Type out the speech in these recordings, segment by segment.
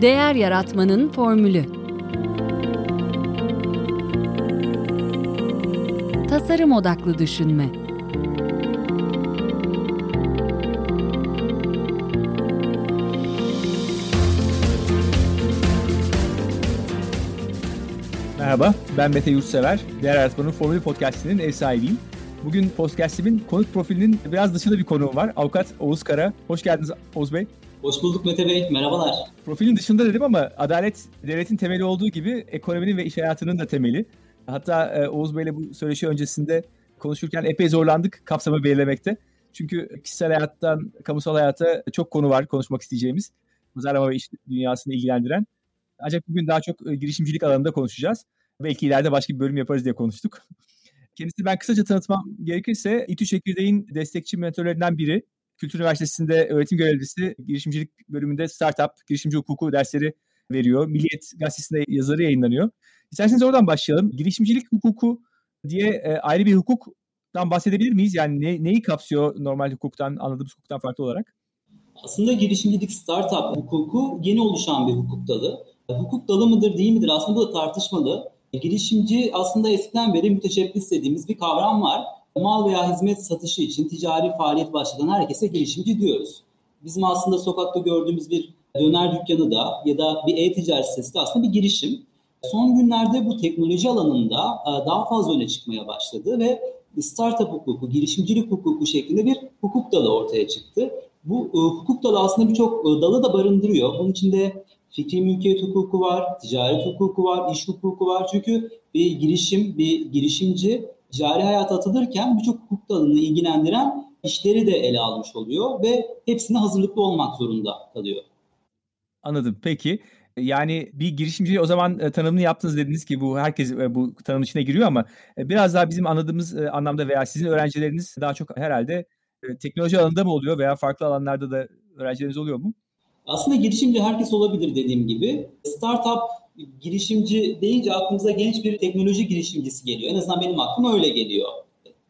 Değer Yaratmanın Formülü Tasarım Odaklı Düşünme Merhaba, ben Mete Yurtsever. Değer Yaratmanın Formülü Podcast'inin ev sahibiyim. Bugün podcast'imin konuk profilinin biraz dışında bir konuğum var. Avukat Oğuz Kara. Hoş geldiniz Oğuz Bey. Hoş bulduk Mete Bey, merhabalar. Profilin dışında dedim ama adalet devletin temeli olduğu gibi ekonominin ve iş hayatının da temeli. Hatta e, Oğuz Bey'le bu söyleşi öncesinde konuşurken epey zorlandık kapsamı belirlemekte. Çünkü kişisel hayattan kamusal hayata çok konu var konuşmak isteyeceğimiz. Pazarlama ve iş dünyasını ilgilendiren. Ancak bugün daha çok e, girişimcilik alanında konuşacağız. Belki ileride başka bir bölüm yaparız diye konuştuk. Kendisi ben kısaca tanıtmam gerekirse İTÜ Çekirdeğin destekçi mentorlarından biri. Kültür Üniversitesi'nde öğretim görevlisi, girişimcilik bölümünde startup, girişimci hukuku dersleri veriyor. Milliyet Gazetesi'nde yazarı yayınlanıyor. İsterseniz oradan başlayalım. Girişimcilik hukuku diye e, ayrı bir hukuktan bahsedebilir miyiz? Yani ne, neyi kapsıyor normal hukuktan, anladığımız hukuktan farklı olarak? Aslında girişimcilik startup hukuku yeni oluşan bir hukuk dalı. Hukuk dalı mıdır değil midir aslında bu da tartışmalı. Girişimci aslında eskiden beri müteşebbis dediğimiz bir kavram var. Mal veya hizmet satışı için ticari faaliyet başlatan herkese girişimci diyoruz. Bizim aslında sokakta gördüğümüz bir döner dükkanı da ya da bir e-ticaret sitesi de aslında bir girişim. Son günlerde bu teknoloji alanında e, daha fazla öne çıkmaya başladı ve startup hukuku, girişimcilik hukuku şeklinde bir hukuk dalı ortaya çıktı. Bu e, hukuk dalı aslında birçok e, dalı da barındırıyor. Bunun içinde fikri mülkiyet hukuku var, ticaret hukuku var, iş hukuku var. Çünkü bir girişim, bir girişimci ticari hayata atılırken birçok hukuk dalını ilgilendiren işleri de ele almış oluyor ve hepsine hazırlıklı olmak zorunda kalıyor. Anladım. Peki. Yani bir girişimci o zaman e, tanımını yaptınız dediniz ki bu herkes e, bu tanım içine giriyor ama e, biraz daha bizim anladığımız anlamda veya sizin öğrencileriniz daha çok herhalde teknoloji alanında mı oluyor veya farklı alanlarda da öğrencileriniz oluyor mu? Aslında girişimci herkes olabilir dediğim gibi. Startup girişimci deyince aklımıza genç bir teknoloji girişimcisi geliyor. En azından benim aklıma öyle geliyor.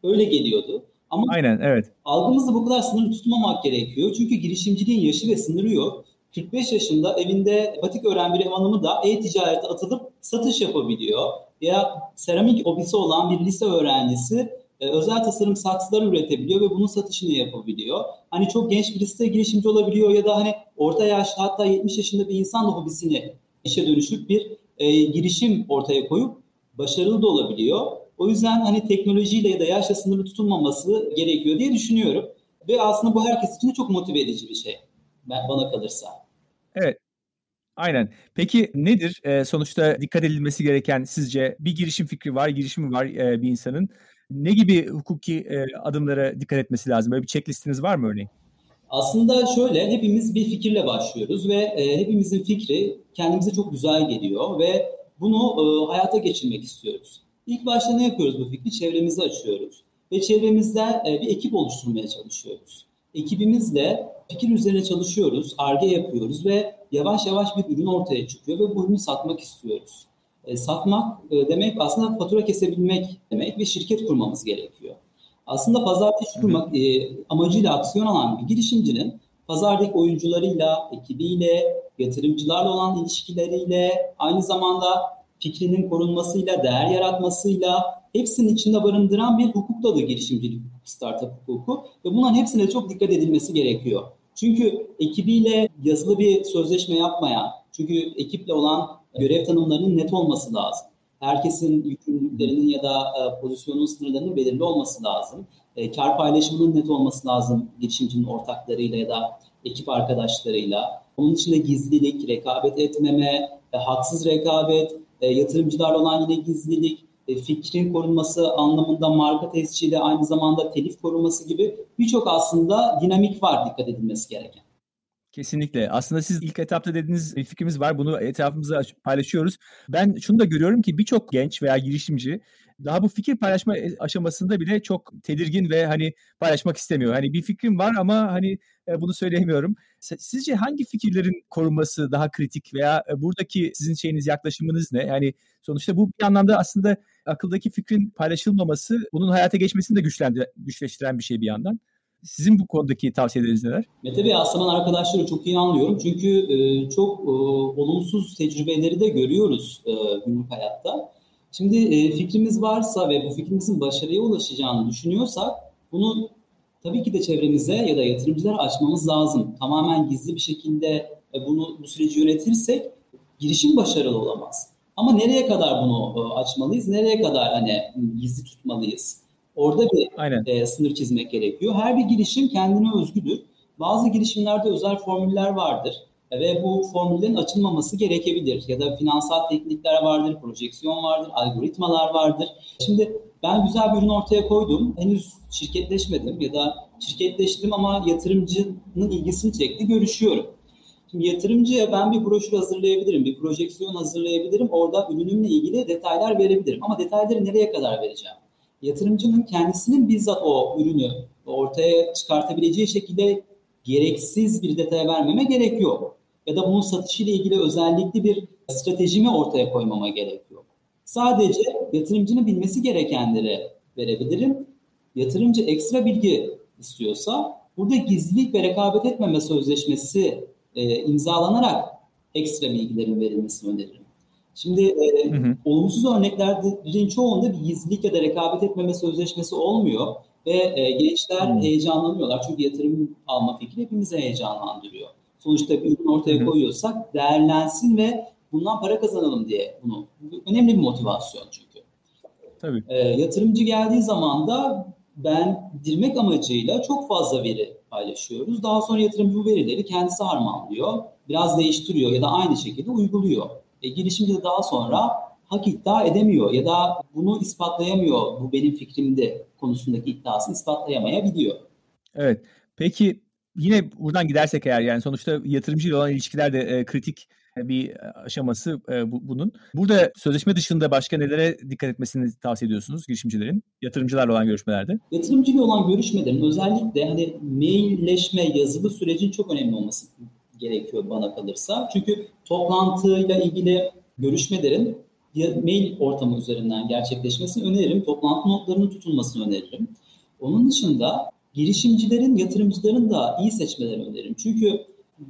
Öyle geliyordu. Ama Aynen, evet. algımızda bu kadar sınırlı tutmamak gerekiyor. Çünkü girişimciliğin yaşı ve sınırı yok. 45 yaşında evinde batik öğren bir ev hanımı da e-ticarete atılıp satış yapabiliyor. Ya seramik hobisi olan bir lise öğrencisi e, özel tasarım saksılar üretebiliyor ve bunun satışını yapabiliyor. Hani çok genç birisi de girişimci olabiliyor ya da hani orta yaşta hatta 70 yaşında bir insan da hobisini işe dönüşüp bir e, girişim ortaya koyup başarılı da olabiliyor. O yüzden hani teknolojiyle ya da yaşla sınırlı tutulmaması gerekiyor diye düşünüyorum. Ve aslında bu herkes için de çok motive edici bir şey. Ben, bana kalırsa. Evet. Aynen. Peki nedir e, sonuçta dikkat edilmesi gereken sizce bir girişim fikri var, girişimi var e, bir insanın ne gibi hukuki e, adımlara dikkat etmesi lazım? Böyle bir checklistiniz var mı örneğin? Aslında şöyle hepimiz bir fikirle başlıyoruz ve e, hepimizin fikri kendimize çok güzel geliyor ve bunu e, hayata geçirmek istiyoruz. İlk başta ne yapıyoruz bu fikri? Çevremizi açıyoruz ve çevremizde e, bir ekip oluşturmaya çalışıyoruz. Ekibimizle fikir üzerine çalışıyoruz, arge yapıyoruz ve yavaş yavaş bir ürün ortaya çıkıyor ve bu ürünü satmak istiyoruz. E, satmak e, demek aslında fatura kesebilmek demek ve şirket kurmamız gerekiyor. Aslında pazarda iş kurmak e, amacıyla aksiyon alan bir girişimcinin pazardaki oyuncularıyla, ekibiyle, yatırımcılarla olan ilişkileriyle, aynı zamanda fikrinin korunmasıyla, değer yaratmasıyla hepsinin içinde barındıran bir hukuk dalı girişimcilik startup hukuku ve bunların hepsine çok dikkat edilmesi gerekiyor. Çünkü ekibiyle yazılı bir sözleşme yapmayan, çünkü ekiple olan görev tanımlarının net olması lazım. Herkesin yükümlülüklerinin ya da e, pozisyonun sınırlarının belirli olması lazım. E, kar paylaşımının net olması lazım girişimcinin ortaklarıyla ya da ekip arkadaşlarıyla. Onun içinde gizlilik, rekabet etmeme, e, haksız rekabet, e, yatırımcılarla olan yine gizlilik, e, fikrin korunması anlamında marka tescili aynı zamanda telif korunması gibi birçok aslında dinamik var dikkat edilmesi gereken. Kesinlikle. Aslında siz ilk etapta dediğiniz bir fikrimiz var. Bunu etrafımızda paylaşıyoruz. Ben şunu da görüyorum ki birçok genç veya girişimci daha bu fikir paylaşma e, aşamasında bile çok tedirgin ve hani paylaşmak istemiyor. Hani bir fikrim var ama hani e, bunu söyleyemiyorum. Sizce hangi fikirlerin korunması daha kritik veya e, buradaki sizin şeyiniz yaklaşımınız ne? Yani sonuçta bu bir anlamda aslında akıldaki fikrin paylaşılmaması bunun hayata geçmesini de güçleştiren bir şey bir yandan. Sizin bu konudaki tavsiyeleriniz neler? Mete Bey Aslan arkadaşları çok iyi anlıyorum. Çünkü e, çok e, olumsuz tecrübeleri de görüyoruz e, günlük hayatta. Şimdi e, fikrimiz varsa ve bu fikrimizin başarıya ulaşacağını düşünüyorsak bunu tabii ki de çevremize ya da yatırımcılara açmamız lazım. Tamamen gizli bir şekilde e, bunu bu süreci yönetirsek girişim başarılı olamaz. Ama nereye kadar bunu e, açmalıyız? Nereye kadar hani gizli tutmalıyız? Orada bir Aynen. E, sınır çizmek gerekiyor. Her bir girişim kendine özgüdür. Bazı girişimlerde özel formüller vardır ve bu formüllerin açılmaması gerekebilir. Ya da finansal teknikler vardır, projeksiyon vardır, algoritmalar vardır. Şimdi ben güzel bir ürün ortaya koydum. Henüz şirketleşmedim ya da şirketleştim ama yatırımcının ilgisini çekti, görüşüyorum. Şimdi yatırımcıya ben bir broşür hazırlayabilirim, bir projeksiyon hazırlayabilirim. Orada ürünümle ilgili detaylar verebilirim. Ama detayları nereye kadar vereceğim? Yatırımcının kendisinin bizzat o ürünü ortaya çıkartabileceği şekilde gereksiz bir detay vermeme gerek yok. Ya da bunun satışıyla ilgili özellikli bir stratejimi ortaya koymama gerek yok. Sadece yatırımcının bilmesi gerekenleri verebilirim. Yatırımcı ekstra bilgi istiyorsa burada gizlilik ve rekabet etmeme sözleşmesi e, imzalanarak ekstra bilgilerin verilmesini öneririm. Şimdi e, hı hı. olumsuz örneklerin çoğunda bir gizlilik ya da rekabet etmeme sözleşmesi olmuyor ve e, gençler hı. heyecanlanıyorlar çünkü yatırım alma fikri hepimizi heyecanlandırıyor. Sonuçta bir ürün ortaya hı hı. koyuyorsak değerlensin ve bundan para kazanalım diye bunu. Bu önemli bir motivasyon çünkü. Tabii. E, yatırımcı geldiği zaman da ben dirmek amacıyla çok fazla veri paylaşıyoruz. Daha sonra yatırımcı bu verileri kendisi harmanlıyor, biraz değiştiriyor ya da aynı şekilde uyguluyor. E, girişimci de daha sonra hak iddia edemiyor ya da bunu ispatlayamıyor. Bu benim fikrimde konusundaki iddiasını ispatlayamayabiliyor. Evet. Peki yine buradan gidersek eğer yani sonuçta yatırımcıyla olan ilişkiler de e, kritik bir aşaması e, bu, bunun. Burada sözleşme dışında başka nelere dikkat etmesini tavsiye ediyorsunuz girişimcilerin yatırımcılarla olan görüşmelerde? Yatırımcıyla olan görüşmelerin özellikle hani mailleşme, yazılı sürecin çok önemli olması gerekiyor bana kalırsa. Çünkü toplantıyla ilgili görüşmelerin mail ortamı üzerinden gerçekleşmesini öneririm. Toplantı notlarının tutulmasını öneririm. Onun dışında girişimcilerin, yatırımcıların da iyi seçmelerini öneririm. Çünkü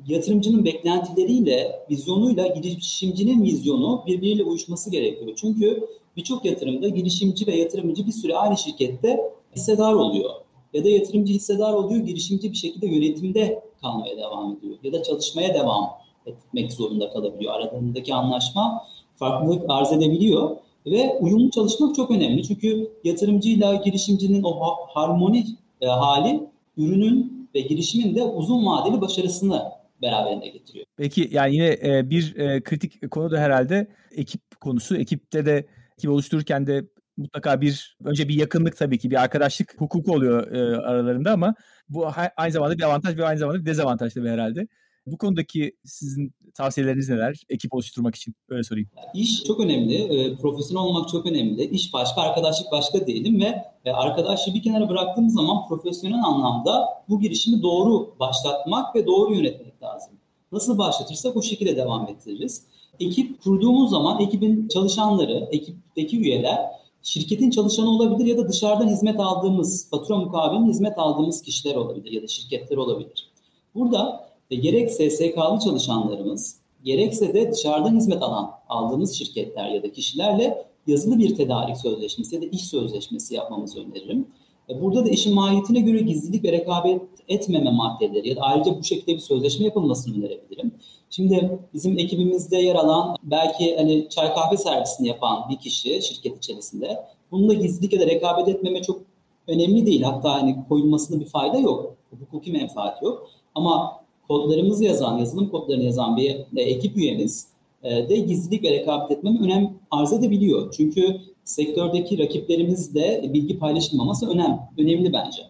yatırımcının beklentileriyle, vizyonuyla girişimcinin vizyonu birbiriyle uyuşması gerekiyor. Çünkü birçok yatırımda girişimci ve yatırımcı bir süre aynı şirkette hissedar oluyor. Ya da yatırımcı hissedar oluyor, girişimci bir şekilde yönetimde kalmaya devam ediyor. Ya da çalışmaya devam etmek zorunda kalabiliyor. Aralarındaki anlaşma farklılık arz edebiliyor. Ve uyumlu çalışmak çok önemli. Çünkü yatırımcıyla girişimcinin o harmoni e, hali ürünün ve girişimin de uzun vadeli başarısını beraberinde getiriyor. Peki yani yine e, bir e, kritik konu da herhalde ekip konusu. Ekipte de ekip oluştururken de mutlaka bir önce bir yakınlık tabii ki bir arkadaşlık hukuku oluyor e, aralarında ama bu aynı zamanda bir avantaj ve aynı zamanda bir dezavantaj tabii herhalde. Bu konudaki sizin tavsiyeleriniz neler? Ekip oluşturmak için öyle sorayım. İş çok önemli. E, profesyonel olmak çok önemli. İş başka, arkadaşlık başka diyelim ve e, arkadaşlığı bir kenara bıraktığımız zaman profesyonel anlamda bu girişimi doğru başlatmak ve doğru yönetmek lazım. Nasıl başlatırsak o şekilde devam ettiririz. Ekip kurduğumuz zaman ekibin çalışanları, ekipteki üyeler şirketin çalışanı olabilir ya da dışarıdan hizmet aldığımız, fatura mukabilinde hizmet aldığımız kişiler olabilir ya da şirketler olabilir. Burada e, gerek SSK'lı çalışanlarımız, gerekse de dışarıdan hizmet alan aldığımız şirketler ya da kişilerle yazılı bir tedarik sözleşmesi ya da iş sözleşmesi yapmamızı öneririm. E, burada da işin mahiyetine göre gizlilik ve rekabet etmeme maddeleri ya da ayrıca bu şekilde bir sözleşme yapılmasını önerebilirim. Şimdi bizim ekibimizde yer alan belki hani çay kahve servisini yapan bir kişi şirket içerisinde bununla gizlilik ya da rekabet etmeme çok önemli değil. Hatta hani koyulmasında bir fayda yok. Hukuki menfaat yok. Ama kodlarımızı yazan, yazılım kodlarını yazan bir e, ekip üyemiz e, de gizlilik ve rekabet etmeme önem arz edebiliyor. Çünkü sektördeki rakiplerimizle bilgi paylaşılmaması önem, önemli bence.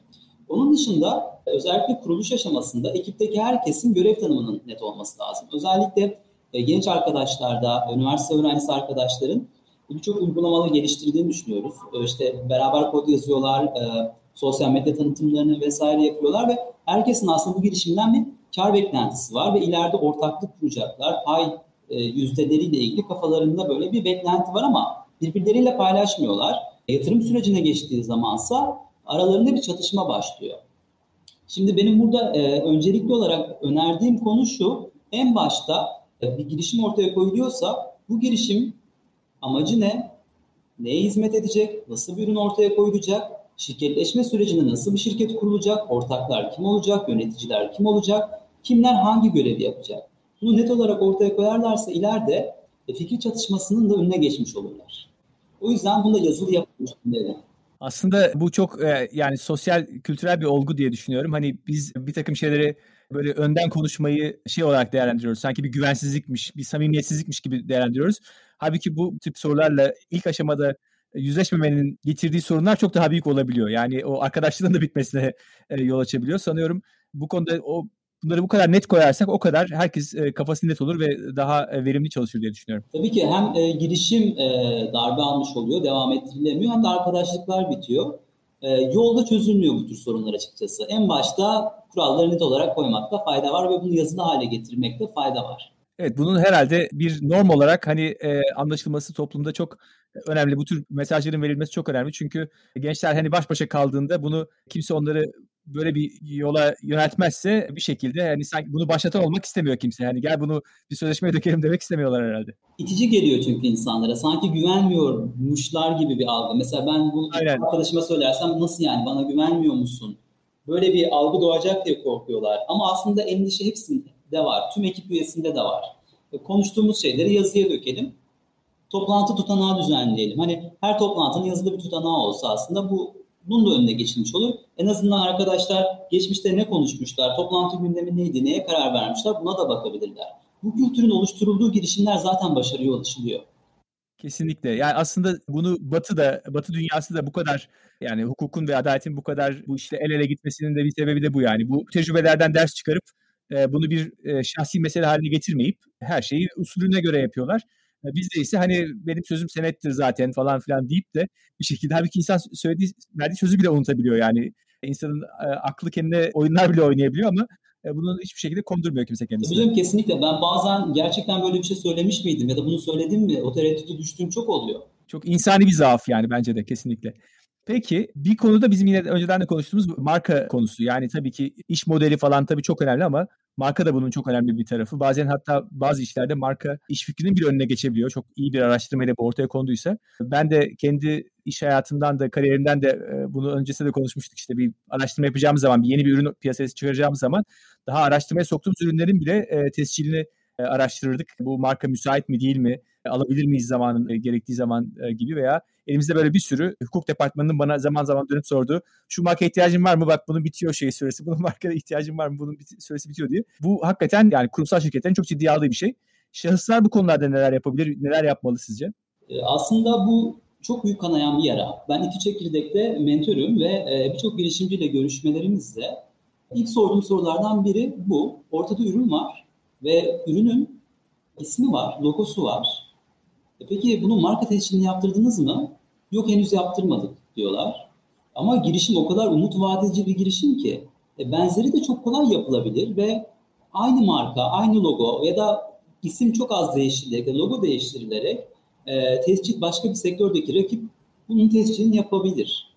Onun dışında özellikle kuruluş aşamasında ekipteki herkesin görev tanımının net olması lazım. Özellikle e, genç arkadaşlarda, üniversite öğrencisi arkadaşların birçok uygulamalı geliştirdiğini düşünüyoruz. E, işte beraber kod yazıyorlar, e, sosyal medya tanıtımlarını vesaire yapıyorlar ve herkesin aslında bu girişimden bir kar beklentisi var ve ileride ortaklık kuracaklar. Pay yüzdeleriyle ilgili kafalarında böyle bir beklenti var ama birbirleriyle paylaşmıyorlar. Yatırım sürecine geçtiği zamansa aralarında bir çatışma başlıyor. Şimdi benim burada e, öncelikli olarak önerdiğim konu şu. En başta e, bir girişim ortaya koyuluyorsa bu girişim amacı ne? Neye hizmet edecek? Nasıl bir ürün ortaya koyulacak? Şirketleşme sürecinde nasıl bir şirket kurulacak? Ortaklar kim olacak? Yöneticiler kim olacak? Kimler hangi görevi yapacak? Bunu net olarak ortaya koyarlarsa ileride e, fikir çatışmasının da önüne geçmiş olurlar. O yüzden bunu da yazılı yapılmış derim. Aslında bu çok e, yani sosyal, kültürel bir olgu diye düşünüyorum. Hani biz bir takım şeyleri böyle önden konuşmayı şey olarak değerlendiriyoruz. Sanki bir güvensizlikmiş, bir samimiyetsizlikmiş gibi değerlendiriyoruz. Halbuki bu tip sorularla ilk aşamada yüzleşmemenin getirdiği sorunlar çok daha büyük olabiliyor. Yani o arkadaşlığın da bitmesine e, yol açabiliyor. Sanıyorum bu konuda o bunları bu kadar net koyarsak o kadar herkes e, kafası net olur ve daha e, verimli çalışır diye düşünüyorum. Tabii ki hem e, girişim e, darbe almış oluyor, devam ettirilemiyor hem de arkadaşlıklar bitiyor. E, yolda çözülmüyor bu tür sorunlar açıkçası. En başta kuralları net olarak koymakta fayda var ve bunu yazılı hale getirmekte fayda var. Evet bunun herhalde bir norm olarak hani e, anlaşılması toplumda çok önemli. Bu tür mesajların verilmesi çok önemli. Çünkü gençler hani baş başa kaldığında bunu kimse onları böyle bir yola yöneltmezse bir şekilde hani sanki bunu başlatan olmak istemiyor kimse. Yani gel bunu bir sözleşmeye dökelim demek istemiyorlar herhalde. İtici geliyor çünkü insanlara. Sanki güvenmiyormuşlar gibi bir algı. Mesela ben bu Aynen. arkadaşıma söylersem nasıl yani bana güvenmiyor musun? Böyle bir algı doğacak diye korkuyorlar. Ama aslında endişe hepsinde var. Tüm ekip üyesinde de var. Konuştuğumuz şeyleri yazıya dökelim toplantı tutanağı düzenleyelim. Hani her toplantının yazılı bir tutanağı olsa aslında bu bunun da önüne geçilmiş olur. En azından arkadaşlar geçmişte ne konuşmuşlar, toplantı gündemi neydi, neye karar vermişler buna da bakabilirler. Bu kültürün oluşturulduğu girişimler zaten başarıya ulaşılıyor. Kesinlikle. Yani aslında bunu Batı da Batı dünyası da bu kadar yani hukukun ve adaletin bu kadar bu işte el ele gitmesinin de bir sebebi de bu yani. Bu tecrübelerden ders çıkarıp bunu bir şahsi mesele haline getirmeyip her şeyi usulüne göre yapıyorlar. Bizde ise hani benim sözüm senettir zaten falan filan deyip de bir şekilde halbuki insan söylediği, verdiği sözü bile unutabiliyor yani. insanın e, aklı kendine oyunlar bile oynayabiliyor ama e, bunu hiçbir şekilde kondurmuyor kimse kendisine. Tabii kesinlikle. Ben bazen gerçekten böyle bir şey söylemiş miydim ya da bunu söyledim mi? O tereddüte düştüğüm çok oluyor. Çok insani bir zaaf yani bence de kesinlikle. Peki bir konuda bizim yine önceden de konuştuğumuz marka konusu. Yani tabii ki iş modeli falan tabii çok önemli ama marka da bunun çok önemli bir tarafı. Bazen hatta bazı işlerde marka iş fikrinin bir önüne geçebiliyor. Çok iyi bir araştırmayla bu ortaya konduysa. Ben de kendi iş hayatından da kariyerimden de e, bunu öncesinde de konuşmuştuk. İşte bir araştırma yapacağımız zaman, bir yeni bir ürün piyasaya çıkaracağımız zaman daha araştırmaya soktuğumuz ürünlerin bile e, tescilini araştırırdık. Bu marka müsait mi değil mi? Alabilir miyiz zamanın gerektiği zaman gibi veya elimizde böyle bir sürü hukuk departmanının bana zaman zaman dönüp sorduğu şu marka ihtiyacın var mı? Bak bunun bitiyor şey süresi. Bunun markaya ihtiyacın var mı? Bunun süresi bitiyor diye. Bu hakikaten yani kurumsal şirketlerin çok ciddi aldığı bir şey. Şahıslar bu konularda neler yapabilir? Neler yapmalı sizce? E, aslında bu çok büyük kanayan bir yara. Ben İTÜ Çekirdek'te mentörüm ve e, birçok girişimciyle görüşmelerimizde ilk sorduğum sorulardan biri bu. Ortada ürün var ve ürünün ismi var, logosu var. E peki bunun marka tescilini yaptırdınız mı? Yok henüz yaptırmadık diyorlar. Ama girişim o kadar umut vadeci bir girişim ki e, benzeri de çok kolay yapılabilir ve aynı marka, aynı logo ya da isim çok az değiştirilerek, logo değiştirilerek e, tescil başka bir sektördeki rakip bunun tescilini yapabilir.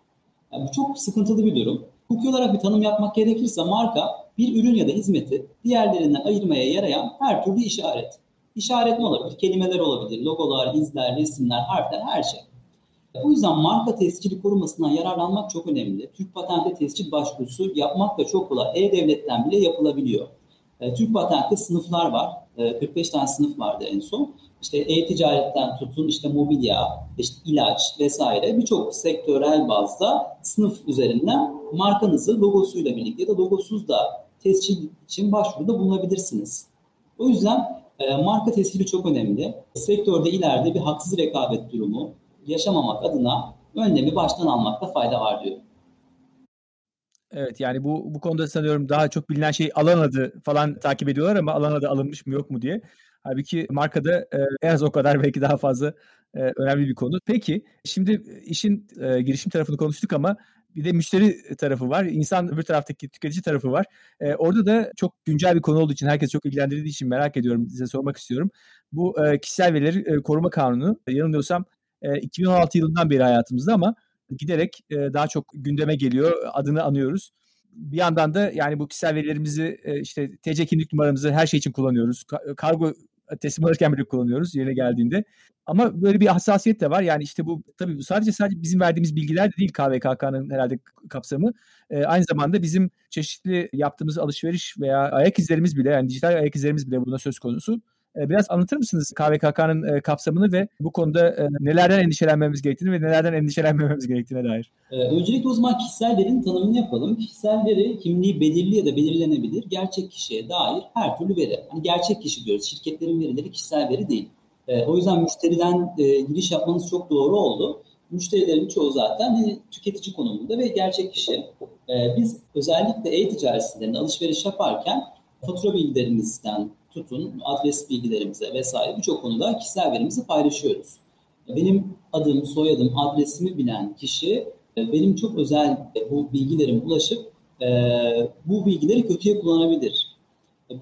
Yani bu çok sıkıntılı bir durum. Hukuki olarak bir tanım yapmak gerekirse marka bir ürün ya da hizmeti diğerlerinden ayırmaya yarayan her türlü işaret. İşaret ne olabilir? Kelimeler olabilir, logolar, izler, resimler, harfler, her şey. O yüzden marka tescili korumasından yararlanmak çok önemli. Türk Patent'te tescil başvurusu yapmak da çok kolay. E-Devlet'ten bile yapılabiliyor. E, Türk Patent'te sınıflar var. E, 45 tane sınıf vardı en son. İşte e-ticaretten tutun, işte mobilya, işte ilaç vesaire birçok sektörel bazda sınıf üzerinden markanızı logosuyla birlikte ya da logosuz da tescil için başvuruda bulunabilirsiniz. O yüzden e, marka tescili çok önemli. Sektörde ileride bir haksız rekabet durumu yaşamamak adına önlemi baştan almakta fayda var diyor. Evet yani bu bu konuda sanıyorum daha çok bilinen şey alan adı falan takip ediyorlar ama alan adı alınmış mı yok mu diye. Halbuki markada e, en az o kadar belki daha fazla e, önemli bir konu. Peki şimdi işin e, girişim tarafını konuştuk ama bir de müşteri tarafı var. İnsan öbür taraftaki tüketici tarafı var. E, orada da çok güncel bir konu olduğu için, herkes çok ilgilendirdiği için merak ediyorum, size sormak istiyorum. Bu e, kişisel verileri e, koruma kanunu, yanılmıyorsam e, 2016 yılından beri hayatımızda ama giderek e, daha çok gündeme geliyor, adını anıyoruz. bir yandan da yani bu kişisel verilerimizi e, işte TC kimlik numaramızı her şey için kullanıyoruz. Kargo teslim alırken bile kullanıyoruz yerine geldiğinde. Ama böyle bir hassasiyet de var. Yani işte bu tabii sadece sadece bizim verdiğimiz bilgiler de değil KVKK'nın herhalde kapsamı. E, aynı zamanda bizim çeşitli yaptığımız alışveriş veya ayak izlerimiz bile yani dijital ayak izlerimiz bile buna söz konusu. E, biraz anlatır mısınız KVKK'nın e, kapsamını ve bu konuda e, nelerden endişelenmemiz gerektiğini ve nelerden endişelenmememiz gerektiğine dair? Öncelikle o zaman kişisel verinin tanımını yapalım. Kişisel veri kimliği belirli ya da belirlenebilir. Gerçek kişiye dair her türlü veri. Hani gerçek kişi diyoruz. Şirketlerin verileri kişisel veri değil. O yüzden müşteriden giriş yapmanız çok doğru oldu. Müşterilerin çoğu zaten hani tüketici konumunda ve gerçek kişi. Biz özellikle e-ticaret sitelerinde alışveriş yaparken fatura bilgilerimizden tutun adres bilgilerimize vesaire birçok konuda kişisel verimizi paylaşıyoruz. Benim adım, soyadım, adresimi bilen kişi e, benim çok özel e, bu bilgilerim ulaşıp e, bu bilgileri kötüye kullanabilir.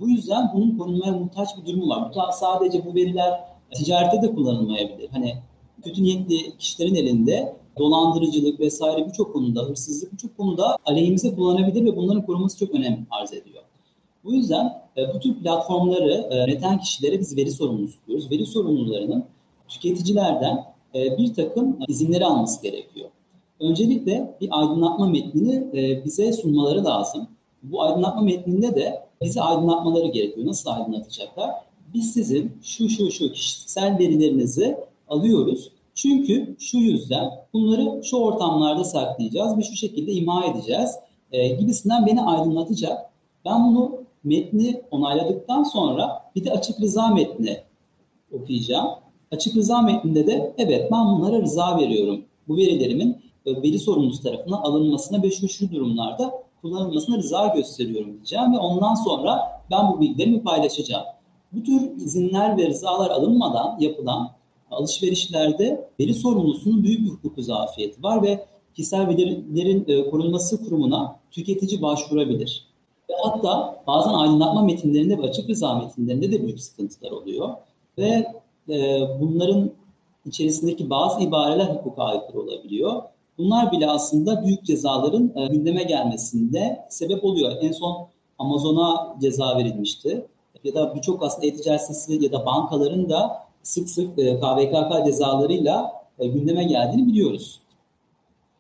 Bu yüzden bunun korunmaya muhtaç bir durumu var. Sadece bu veriler ticarette de kullanılmayabilir. Hani kötü niyetli kişilerin elinde dolandırıcılık vesaire birçok konuda, hırsızlık birçok konuda aleyhimize kullanabilir ve bunların korunması çok önem arz ediyor. Bu yüzden e, bu tür platformları e, yöneten kişilere biz veri sorumlusu tutuyoruz. Veri sorumlularının tüketicilerden e, bir takım izinleri alması gerekiyor. Öncelikle bir aydınlatma metnini bize sunmaları lazım. Bu aydınlatma metninde de bizi aydınlatmaları gerekiyor. Nasıl aydınlatacaklar? Biz sizin şu şu şu kişisel verilerinizi alıyoruz. Çünkü şu yüzden bunları şu ortamlarda saklayacağız ve şu şekilde ima edeceğiz e, gibisinden beni aydınlatacak. Ben bunu metni onayladıktan sonra bir de açık rıza metni okuyacağım. Açık rıza metninde de evet ben bunlara rıza veriyorum. Bu verilerimin e, veri sorumlusu tarafından alınmasına ve şu şu durumlarda kullanılmasına rıza gösteriyorum diyeceğim ve ondan sonra ben bu bilgilerimi paylaşacağım. Bu tür izinler ve rızalar alınmadan yapılan alışverişlerde veri sorumlusunun büyük bir hukuku zafiyeti var ve kişisel verilerin e, korunması kurumuna tüketici başvurabilir. Ve hatta bazen aydınlatma metinlerinde ve açık rıza metinlerinde de büyük sıkıntılar oluyor. Ve e, bunların içerisindeki bazı ibareler hukuka aykırı olabiliyor. Bunlar bile aslında büyük cezaların e, gündeme gelmesinde sebep oluyor. En son Amazon'a ceza verilmişti. Ya da birçok aslında e-ticaret sitesi ya da bankaların da sık sık e, KVKK cezalarıyla e, gündeme geldiğini biliyoruz.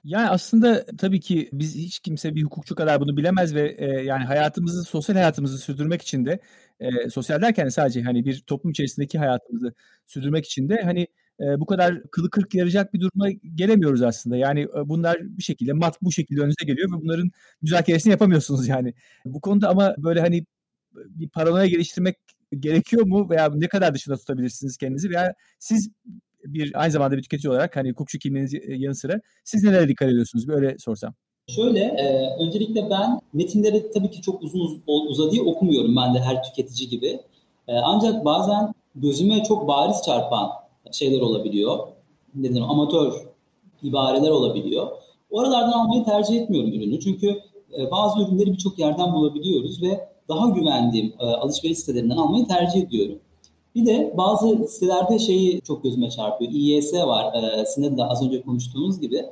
Yani aslında tabii ki biz hiç kimse bir hukukçu kadar bunu bilemez ve e, yani hayatımızı, sosyal hayatımızı sürdürmek için de e, sosyal derken sadece hani bir toplum içerisindeki hayatımızı sürdürmek için de hani e, bu kadar kılı kırk yarayacak bir duruma gelemiyoruz aslında. Yani e, bunlar bir şekilde mat bu şekilde önünüze geliyor ve bunların müzakeresini yapamıyorsunuz yani. Bu konuda ama böyle hani bir paranoya geliştirmek gerekiyor mu veya ne kadar dışında tutabilirsiniz kendinizi veya siz bir aynı zamanda bir tüketici olarak hani hukukçu kimliğiniz yanı sıra siz nelere dikkat ediyorsunuz? Böyle sorsam. Şöyle, e, öncelikle ben metinleri tabii ki çok uzun uz, uzadıya okumuyorum ben de her tüketici gibi. E, ancak bazen gözüme çok bariz çarpan şeyler olabiliyor. Neden amatör ibareler olabiliyor. Oralardan almayı tercih etmiyorum ürünü. Çünkü e, bazı ürünleri birçok yerden bulabiliyoruz ve daha güvendiğim e, alışveriş sitelerinden almayı tercih ediyorum. Bir de bazı sitelerde şeyi çok gözüme çarpıyor. İYS var. E, de az önce konuştuğumuz gibi.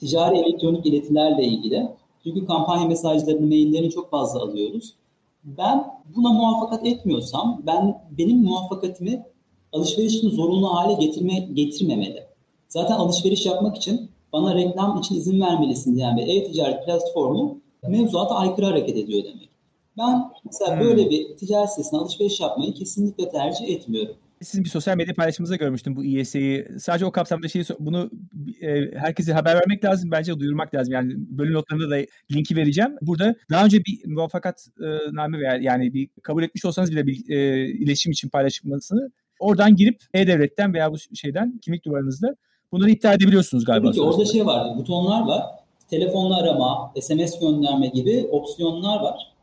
Ticari elektronik iletilerle ilgili. Çünkü kampanya mesajlarını, maillerini çok fazla alıyoruz. Ben buna muvaffakat etmiyorsam, ben benim muvaffakatimi alışverişin zorunlu hale getirme, getirmemeli. Zaten alışveriş yapmak için bana reklam için izin vermelisin diyen bir e-ticaret platformu mevzuata aykırı hareket ediyor demek. Ben mesela hmm. böyle bir ticaret sitesine alışveriş yapmayı kesinlikle tercih etmiyorum. Sizin bir sosyal medya paylaşımınızda görmüştüm bu İES'yi. Sadece o kapsamda şeyi bunu e, herkese haber vermek lazım. Bence duyurmak lazım. Yani bölüm notlarında da linki vereceğim. Burada daha önce bir muvaffakat e, name veya yani bir kabul etmiş olsanız bile bir e, iletişim için paylaşılmasını oradan girip e-devletten veya bu şeyden kimlik numaranızda bunları iptal edebiliyorsunuz galiba. Tabii ki orada şey var, butonlar var. Telefonla arama, SMS gönderme gibi opsiyonlar var.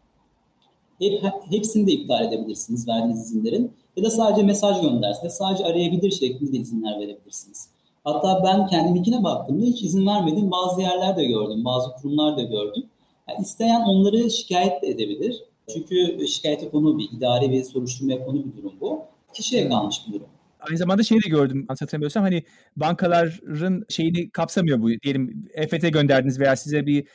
Hep, hepsini de iptal edebilirsiniz verdiğiniz izinlerin. Ya da sadece mesaj göndersiniz. Sadece arayabilir şeklinde de izinler verebilirsiniz. Hatta ben kendiminkine baktığımda hiç izin vermediğim bazı yerler de gördüm. Bazı kurumlar da gördüm. Yani isteyen onları şikayet de edebilir. Çünkü şikayete konu bir idari ve soruşturmaya konu bir durum bu. Kişiye kalmış bir durum. Aynı zamanda şey de gördüm hatırlamıyorsam hani bankaların şeyini kapsamıyor bu. Diyelim EFT gönderdiniz veya size bir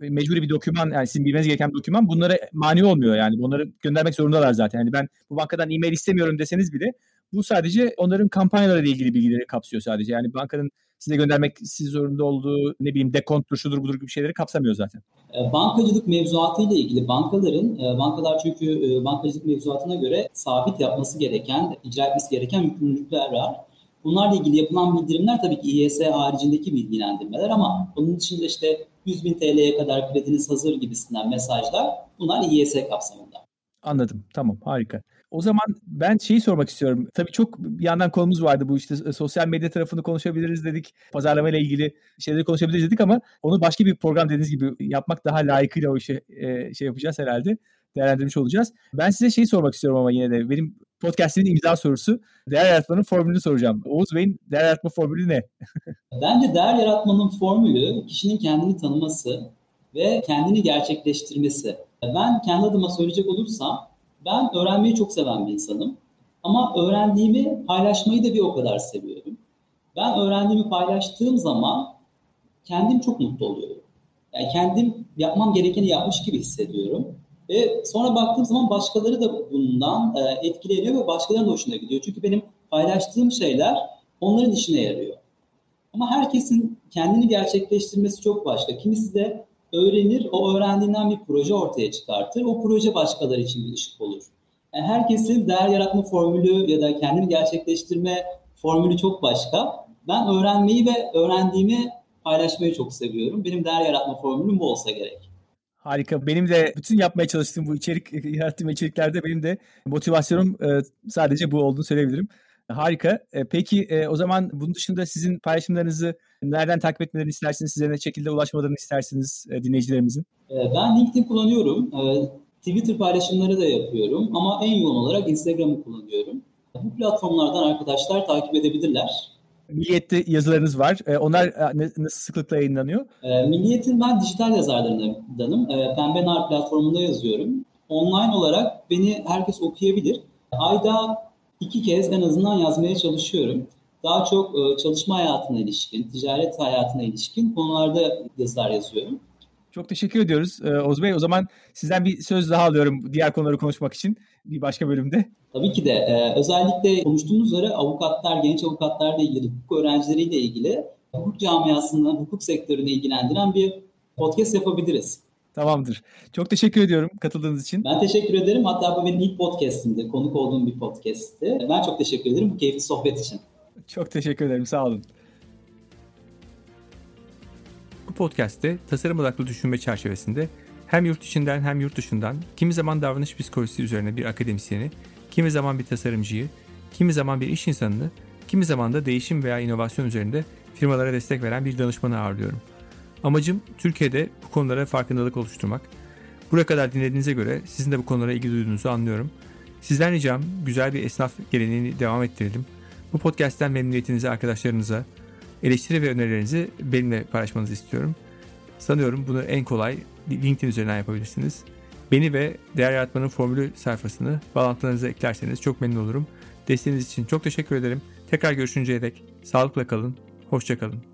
mecburi bir doküman yani sizin bilmeniz gereken doküman bunlara mani olmuyor yani. Bunları göndermek zorundalar zaten. Yani ben bu bankadan e-mail istemiyorum deseniz bile bu sadece onların kampanyalarıyla ilgili bilgileri kapsıyor sadece. Yani bankanın size göndermek siz zorunda olduğu ne bileyim dekonttur şudur budur gibi şeyleri kapsamıyor zaten. E, bankacılık mevzuatı ile ilgili bankaların, e, bankalar çünkü e, bankacılık mevzuatına göre sabit yapması gereken, icra etmesi gereken yükümlülükler var. Bunlarla ilgili yapılan bildirimler tabii ki İYS haricindeki bilgilendirmeler ama bunun dışında işte 100 bin TL'ye kadar krediniz hazır gibisinden mesajlar bunlar İYS kapsamında. Anladım. Tamam harika. O zaman ben şeyi sormak istiyorum. Tabii çok bir yandan konumuz vardı bu işte e, sosyal medya tarafını konuşabiliriz dedik. Pazarlama ile ilgili şeyleri konuşabiliriz dedik ama onu başka bir program dediğiniz gibi yapmak daha layıkıyla o işi e, şey yapacağız herhalde. Değerlendirmiş olacağız. Ben size şeyi sormak istiyorum ama yine de benim podcastimin imza sorusu. Değer yaratmanın formülünü soracağım. Oğuz Bey'in değer yaratma formülü ne? Bence değer yaratmanın formülü kişinin kendini tanıması ve kendini gerçekleştirmesi. Ben kendi adıma söyleyecek olursam ben öğrenmeyi çok seven bir insanım. Ama öğrendiğimi paylaşmayı da bir o kadar seviyorum. Ben öğrendiğimi paylaştığım zaman kendim çok mutlu oluyorum. Yani kendim yapmam gerekeni yapmış gibi hissediyorum. Ve sonra baktığım zaman başkaları da bundan e, etkileniyor ve başkalarının hoşuna gidiyor. Çünkü benim paylaştığım şeyler onların işine yarıyor. Ama herkesin kendini gerçekleştirmesi çok başka. Kimisi de öğrenir, o öğrendiğinden bir proje ortaya çıkartır. O proje başkaları için bir ışık olur. Yani herkesin değer yaratma formülü ya da kendini gerçekleştirme formülü çok başka. Ben öğrenmeyi ve öğrendiğimi paylaşmayı çok seviyorum. Benim değer yaratma formülüm bu olsa gerek. Harika. Benim de bütün yapmaya çalıştığım bu içerik, yarattığım içeriklerde benim de motivasyonum sadece bu olduğunu söyleyebilirim. Harika. E, peki e, o zaman bunun dışında sizin paylaşımlarınızı nereden takip etmelerini istersiniz? Size ne şekilde ulaşmalarını istersiniz e, dinleyicilerimizin? Ben LinkedIn kullanıyorum. Twitter paylaşımları da yapıyorum ama en yoğun olarak Instagram'ı kullanıyorum. Bu platformlardan arkadaşlar takip edebilirler. Milliyet'te yazılarınız var. Onlar nasıl sıklıkla yayınlanıyor? Milliyet'in ben dijital yazarlarındanım. Pembe Nar platformunda yazıyorum. Online olarak beni herkes okuyabilir. Ayda iki kez en azından yazmaya çalışıyorum. Daha çok e, çalışma hayatına ilişkin, ticaret hayatına ilişkin konularda yazılar yazıyorum. Çok teşekkür ediyoruz e, Oz Bey. O zaman sizden bir söz daha alıyorum diğer konuları konuşmak için bir başka bölümde. Tabii ki de. E, özellikle konuştuğumuz üzere avukatlar, genç avukatlarla ilgili, hukuk öğrencileriyle ilgili hukuk camiasında, hukuk sektörünü ilgilendiren bir podcast yapabiliriz. Tamamdır. Çok teşekkür ediyorum katıldığınız için. Ben teşekkür ederim. Hatta bu benim ilk podcastimdi. Konuk olduğum bir podcastti. Ben çok teşekkür ederim bu keyifli sohbet için. Çok teşekkür ederim. Sağ olun. Bu podcast'te tasarım odaklı düşünme çerçevesinde hem yurt içinden hem yurt dışından kimi zaman davranış psikolojisi üzerine bir akademisyeni, kimi zaman bir tasarımcıyı, kimi zaman bir iş insanını, kimi zaman da değişim veya inovasyon üzerinde firmalara destek veren bir danışmanı ağırlıyorum. Amacım Türkiye'de bu konulara farkındalık oluşturmak. Buraya kadar dinlediğinize göre sizin de bu konulara ilgi duyduğunuzu anlıyorum. Sizden ricam güzel bir esnaf geleneğini devam ettirelim. Bu podcast'ten memnuniyetinizi arkadaşlarınıza, eleştiri ve önerilerinizi benimle paylaşmanızı istiyorum. Sanıyorum bunu en kolay LinkedIn üzerinden yapabilirsiniz. Beni ve Değer Yaratmanın Formülü sayfasını bağlantılarınıza eklerseniz çok memnun olurum. Desteğiniz için çok teşekkür ederim. Tekrar görüşünceye dek sağlıkla kalın, hoşçakalın.